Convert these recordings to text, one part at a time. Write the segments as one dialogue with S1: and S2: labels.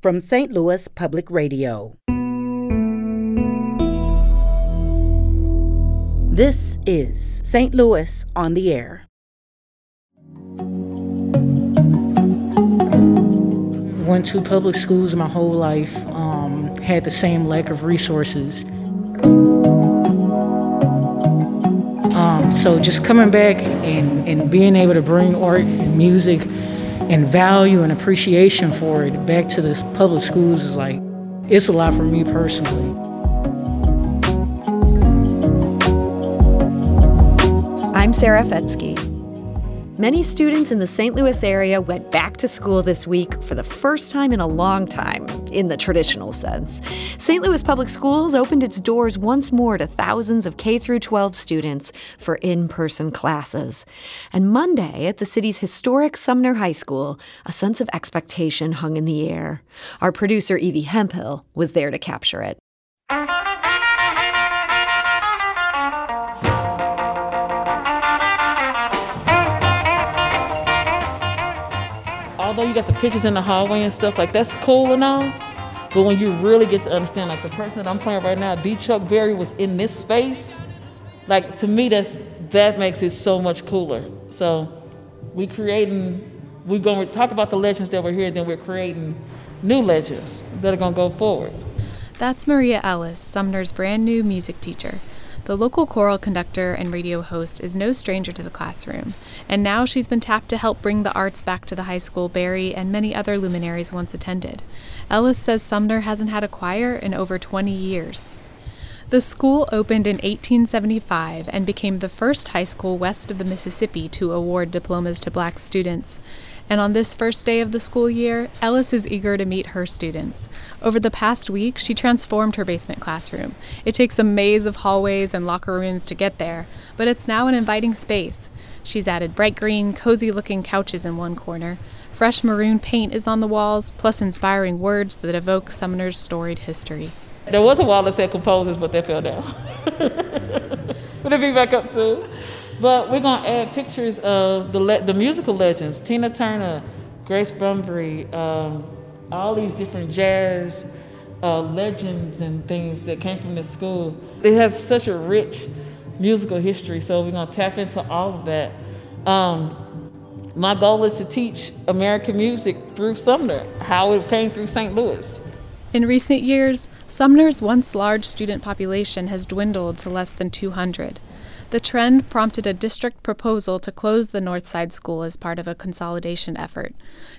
S1: from St. Louis Public Radio. This is St. Louis on the Air.
S2: Went to public schools my whole life, um, had the same lack of resources. Um, so just coming back and, and being able to bring art and music and value and appreciation for it back to the public schools is like, it's a lot for me personally.
S3: I'm Sarah Fenske. Many students in the St. Louis area went back to school this week for the first time in a long time, in the traditional sense. St. Louis Public Schools opened its doors once more to thousands of K 12 students for in-person classes. And Monday at the city's historic Sumner High School, a sense of expectation hung in the air. Our producer Evie Hemphill was there to capture it.
S4: Although you got the pictures in the hallway and stuff, like that's cool and all. But when you really get to understand, like the person that I'm playing right now, D. Chuck Berry was in this space. Like to me, that's that makes it so much cooler. So we creating, we're gonna talk about the legends that were here, then we're creating new legends that are gonna go forward.
S5: That's Maria Ellis, Sumner's brand new music teacher. The local choral conductor and radio host is no stranger to the classroom, and now she's been tapped to help bring the arts back to the high school Berry and many other luminaries once attended. Ellis says Sumner hasn't had a choir in over 20 years. The school opened in 1875 and became the first high school west of the Mississippi to award diplomas to black students. And on this first day of the school year, Ellis is eager to meet her students. Over the past week, she transformed her basement classroom. It takes a maze of hallways and locker rooms to get there, but it's now an inviting space. She's added bright green, cozy looking couches in one corner. Fresh maroon paint is on the walls, plus inspiring words that evoke Sumner's storied history.
S4: There was a wall that said composers, but they fell down. but it'll be back up soon. But we're gonna add pictures of the le- the musical legends: Tina Turner, Grace Bumbry, um, all these different jazz uh, legends and things that came from this school. It has such a rich musical history, so we're gonna tap into all of that. Um, my goal is to teach American music through Sumner, how it came through St. Louis.
S5: In recent years, Sumner's once large student population has dwindled to less than 200. The trend prompted a district proposal to close the Northside School as part of a consolidation effort.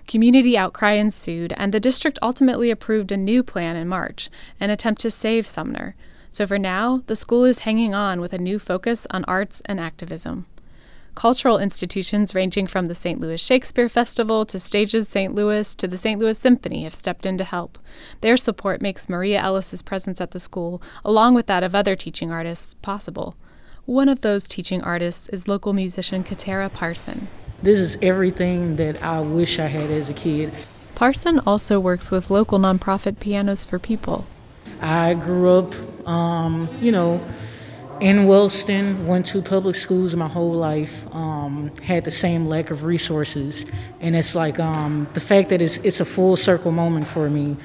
S5: Community outcry ensued, and the district ultimately approved a new plan in March, an attempt to save Sumner. So for now, the school is hanging on with a new focus on arts and activism. Cultural institutions ranging from the St. Louis Shakespeare Festival to Stages St. Louis to the St. Louis Symphony have stepped in to help. Their support makes Maria Ellis's presence at the school, along with that of other teaching artists, possible. One of those teaching artists is local musician Katera Parson.
S2: This is everything that I wish I had as a kid.
S5: Parson also works with local nonprofit Pianos for People.
S2: I grew up, um, you know, in Wellston, went to public schools my whole life, um, had the same lack of resources. And it's like um, the fact that it's, it's a full circle moment for me.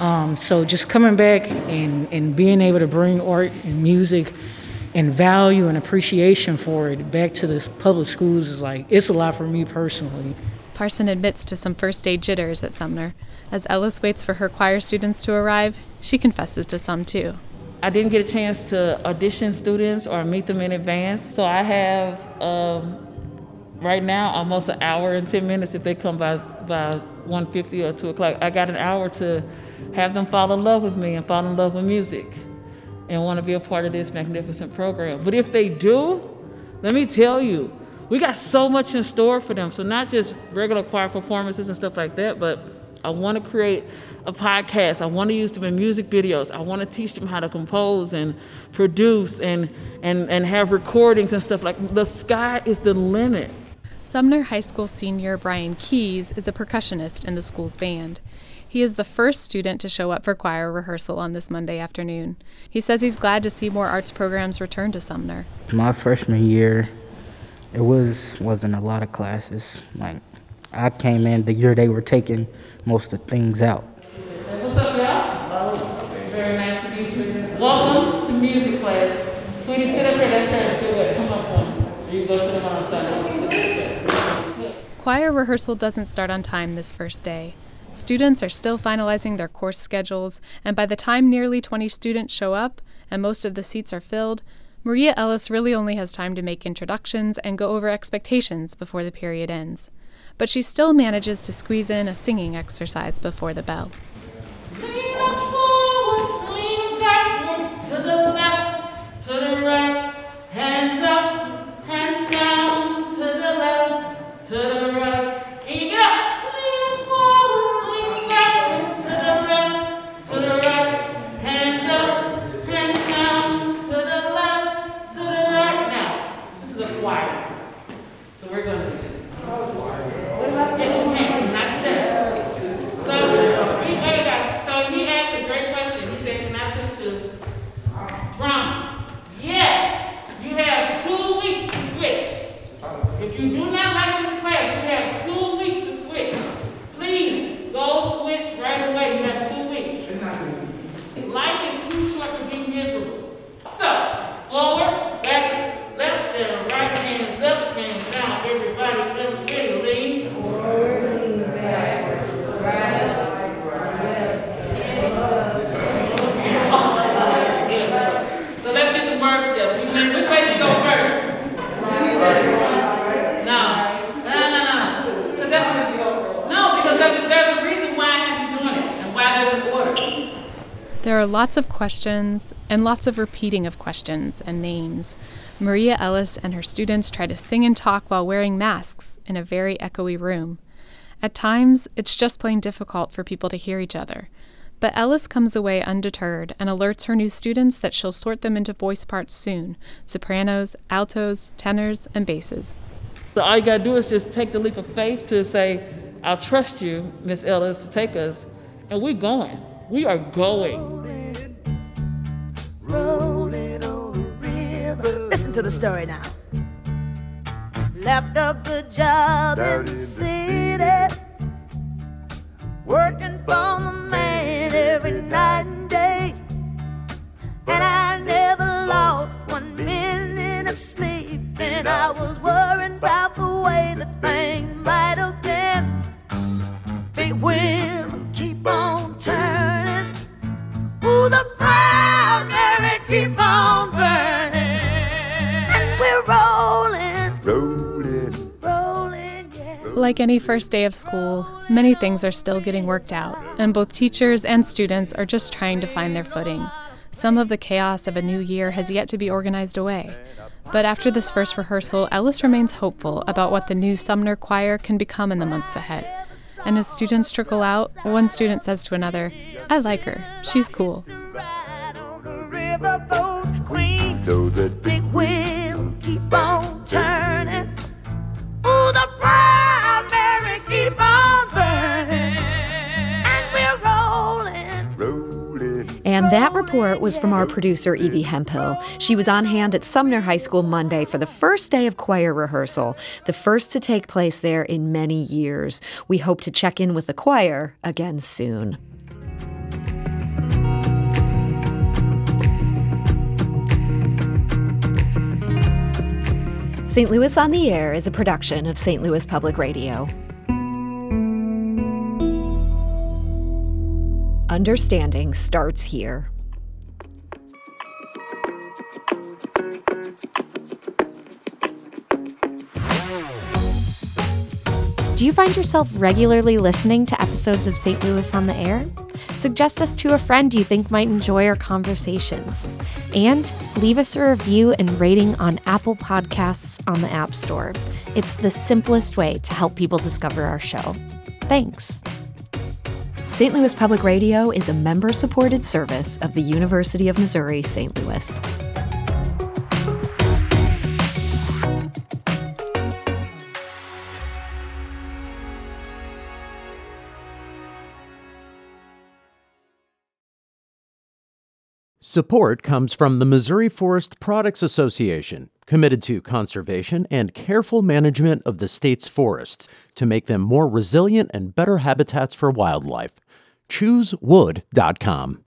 S2: Um, so just coming back and, and being able to bring art and music and value and appreciation for it back to the public schools is like it's a lot for me personally.
S5: Parson admits to some first day jitters at Sumner. As Ellis waits for her choir students to arrive, she confesses to some too.
S4: I didn't get a chance to audition students or meet them in advance, so I have um, right now almost an hour and 10 minutes if they come by by 1.50 or 2 o'clock. I got an hour to have them fall in love with me and fall in love with music and want to be a part of this magnificent program. But if they do, let me tell you, we got so much in store for them. So not just regular choir performances and stuff like that, but I want to create a podcast. I want to use them in music videos. I want to teach them how to compose and produce and and and have recordings and stuff like the sky is the limit.
S5: Sumner High School senior Brian Keys is a percussionist in the school's band. He is the first student to show up for choir rehearsal on this Monday afternoon. He says he's glad to see more arts programs return to Sumner.
S6: My freshman year, it was wasn't a lot of classes. Like I came in the year they were taking most of the things out.
S4: Very nice to meet you. Welcome to music class. Sweetie, sit up here. That chair is still wet. Come up one. You go to the one side.
S5: Choir rehearsal doesn't start on time this first day. Students are still finalizing their course schedules, and by the time nearly 20 students show up and most of the seats are filled, Maria Ellis really only has time to make introductions and go over expectations before the period ends. But she still manages to squeeze in a singing exercise before the bell.
S4: Lean forward, lean backwards, to the left, to the right, hands up, hands down, to the left, to the right. And you get up. Lean forward, lean backwards, to the left, to the right, hands up, hands down, to the left, to the right. Now, this is a choir, so we're going to sing. Yes, you can, not today. So, he, wait, guys, so he asked a great question. He said, can I switch to drama? Yes, you have two weeks to switch. If you do not like this class, you have two weeks to switch. Please, go switch right away. You have two weeks. Life is too short to be miserable. So, forward, backwards, left and right, hands up, hands down. Everybody, come in, lean. So let's get some bird steps. You think- Which way do we go first? No. No, no, no. 'Cause that- No, because there's a, there's a reason why I have you doing it and why there's an order.
S5: There are lots of questions and lots of repeating of questions and names. Maria Ellis and her students try to sing and talk while wearing masks in a very echoey room. At times, it's just plain difficult for people to hear each other. But Ellis comes away undeterred and alerts her new students that she'll sort them into voice parts soon sopranos, altos, tenors, and basses.
S4: All you gotta do is just take the leap of faith to say, I'll trust you, Miss Ellis, to take us. And we're going. We are going.
S7: To the story now. Left a good job in the city, working for the man every night and day. And I never lost one minute of sleep, and I was worried about the way that
S5: Like any first day of school, many things are still getting worked out, and both teachers and students are just trying to find their footing. Some of the chaos of a new year has yet to be organized away. But after this first rehearsal, Ellis remains hopeful about what the new Sumner Choir can become in the months ahead. And as students trickle out, one student says to another, I like her. She's cool.
S3: And that report was from our producer, Evie Hemphill. She was on hand at Sumner High School Monday for the first day of choir rehearsal, the first to take place there in many years. We hope to check in with the choir again soon. St. Louis on the Air is a production of St. Louis Public Radio. Understanding starts here.
S8: Do you find yourself regularly listening to episodes of St. Louis on the Air? Suggest us to a friend you think might enjoy our conversations. And leave us a review and rating on Apple Podcasts on the App Store. It's the simplest way to help people discover our show. Thanks.
S3: St. Louis Public Radio is a member supported service of the University of Missouri St. Louis.
S9: Support comes from the Missouri Forest Products Association, committed to conservation and careful management of the state's forests to make them more resilient and better habitats for wildlife. ChooseWood.com.